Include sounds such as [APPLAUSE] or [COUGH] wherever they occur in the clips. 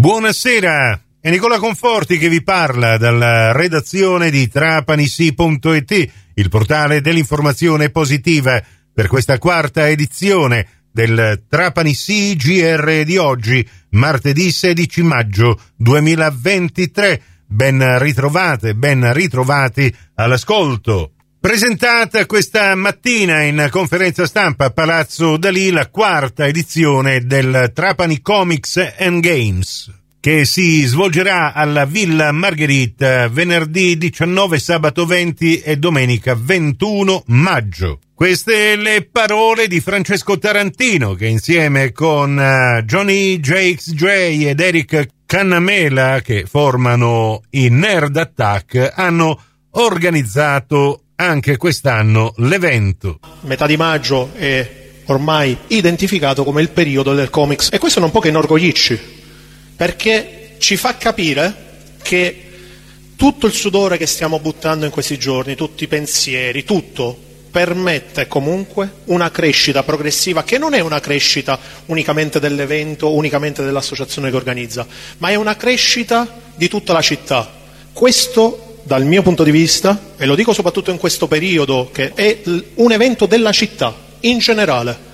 Buonasera, è Nicola Conforti che vi parla dalla redazione di trapanisi.it, il portale dell'informazione positiva, per questa quarta edizione del Trapani GR di oggi, martedì 16 maggio 2023. Ben ritrovate, ben ritrovati all'ascolto. Presentata questa mattina in conferenza stampa a Palazzo Dalì la quarta edizione del Trapani Comics and Games che si svolgerà alla Villa Margherita venerdì 19, sabato 20 e domenica 21 maggio. Queste le parole di Francesco Tarantino che insieme con uh, Johnny Jakes J ed Eric Cannamela che formano i Nerd Attack hanno organizzato anche quest'anno l'evento. Metà di maggio è ormai identificato come il periodo del comics e questo non può che inorgoglirci perché ci fa capire che tutto il sudore che stiamo buttando in questi giorni, tutti i pensieri, tutto permette comunque una crescita progressiva che non è una crescita unicamente dell'evento, unicamente dell'associazione che organizza, ma è una crescita di tutta la città. Questo dal mio punto di vista, e lo dico soprattutto in questo periodo, che è un evento della città, in generale.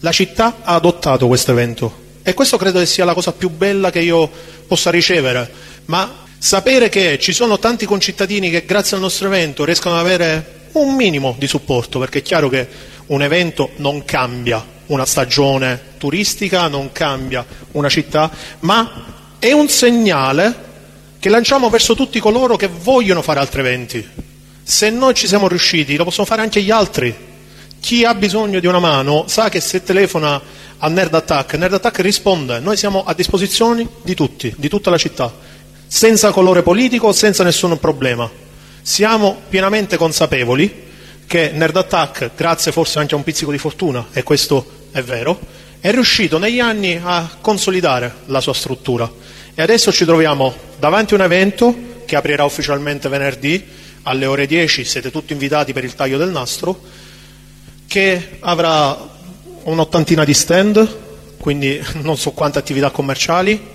La città ha adottato questo evento e questo credo che sia la cosa più bella che io possa ricevere, ma sapere che ci sono tanti concittadini che grazie al nostro evento riescono ad avere un minimo di supporto, perché è chiaro che un evento non cambia una stagione turistica, non cambia una città, ma è un segnale che lanciamo verso tutti coloro che vogliono fare altri eventi. Se noi ci siamo riusciti, lo possono fare anche gli altri. Chi ha bisogno di una mano sa che se telefona a Nerd Attack. Nerd Attack risponde, noi siamo a disposizione di tutti, di tutta la città, senza colore politico, senza nessun problema. Siamo pienamente consapevoli che Nerd Attack, grazie forse anche a un pizzico di fortuna, e questo è vero, è riuscito negli anni a consolidare la sua struttura. E adesso ci troviamo davanti a un evento che aprirà ufficialmente venerdì alle ore 10, siete tutti invitati per il taglio del nastro, che avrà un'ottantina di stand, quindi [LAUGHS] non so quante attività commerciali,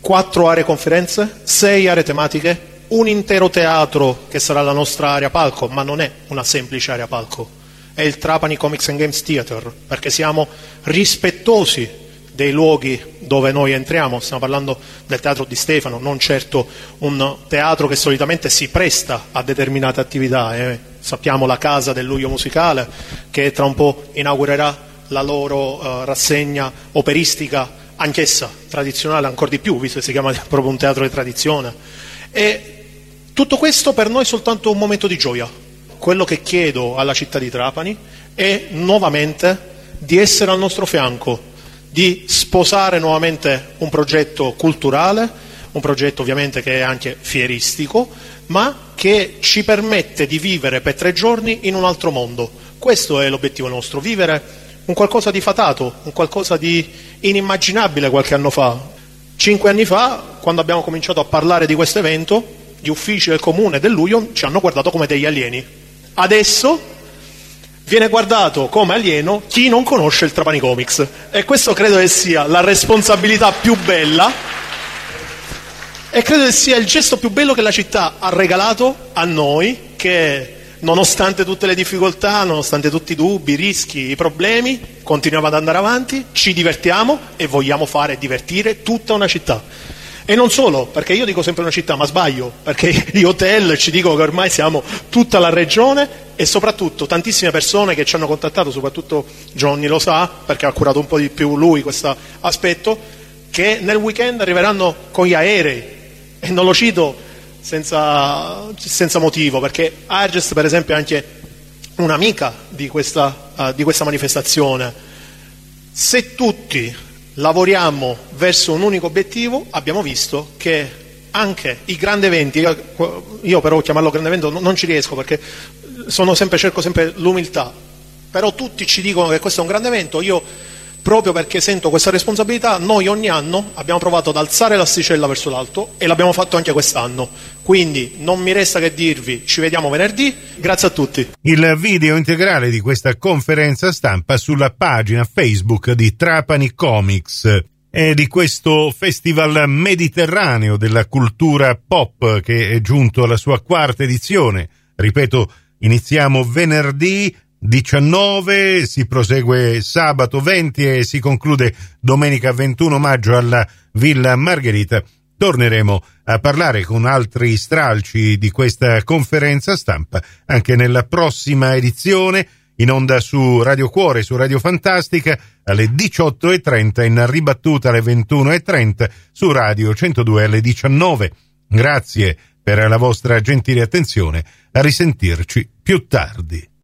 quattro aree conferenze, sei aree tematiche, un intero teatro che sarà la nostra area palco, ma non è una semplice area palco, è il Trapani Comics and Games Theater, perché siamo rispettosi dei luoghi dove noi entriamo, stiamo parlando del teatro di Stefano, non certo un teatro che solitamente si presta a determinate attività, eh. sappiamo la casa del Luglio Musicale che tra un po' inaugurerà la loro uh, rassegna operistica, anch'essa tradizionale ancora di più, visto che si chiama [LAUGHS] proprio un teatro di tradizione. E tutto questo per noi è soltanto un momento di gioia. Quello che chiedo alla città di Trapani è nuovamente di essere al nostro fianco, di sposare nuovamente un progetto culturale, un progetto ovviamente che è anche fieristico, ma che ci permette di vivere per tre giorni in un altro mondo. Questo è l'obiettivo nostro, vivere un qualcosa di fatato, un qualcosa di inimmaginabile qualche anno fa. Cinque anni fa, quando abbiamo cominciato a parlare di questo evento, gli uffici del comune del Luglio ci hanno guardato come degli alieni. Adesso viene guardato come alieno chi non conosce il Trapani Comics e questo credo che sia la responsabilità più bella e credo che sia il gesto più bello che la città ha regalato a noi che nonostante tutte le difficoltà, nonostante tutti i dubbi, i rischi, i problemi, continuiamo ad andare avanti, ci divertiamo e vogliamo fare divertire tutta una città. E non solo, perché io dico sempre una città, ma sbaglio, perché [LAUGHS] gli hotel ci dicono che ormai siamo tutta la regione e soprattutto tantissime persone che ci hanno contattato, soprattutto Johnny lo sa, perché ha curato un po' di più lui questo aspetto, che nel weekend arriveranno con gli aerei. E non lo cito senza, senza motivo, perché Arges per esempio è anche un'amica di questa, uh, di questa manifestazione. Se tutti lavoriamo verso un unico obiettivo, abbiamo visto che anche i grandi eventi, io, però chiamarlo grande evento non, non ci riesco perché sempre, cerco sempre l'umiltà, però tutti ci dicono che questo è un grande evento, io proprio perché sento questa responsabilità, noi ogni anno abbiamo provato ad alzare l'asticella verso l'alto e l'abbiamo fatto anche quest'anno. Quindi non mi resta che dirvi ci vediamo venerdì, grazie a tutti. Il video integrale di questa conferenza stampa sulla pagina Facebook di Trapani Comics. e di questo festival mediterraneo della cultura pop che è giunto alla sua quarta edizione. Ripeto, iniziamo venerdì 19, si prosegue sabato 20 e si conclude domenica 21 maggio alla Villa Margherita. Torneremo a parlare con altri stralci di questa conferenza stampa anche nella prossima edizione in onda su Radio Cuore, su Radio Fantastica alle 18.30 in ribattuta alle 21.30 su Radio 102 alle 19. Grazie per la vostra gentile attenzione, a risentirci più tardi.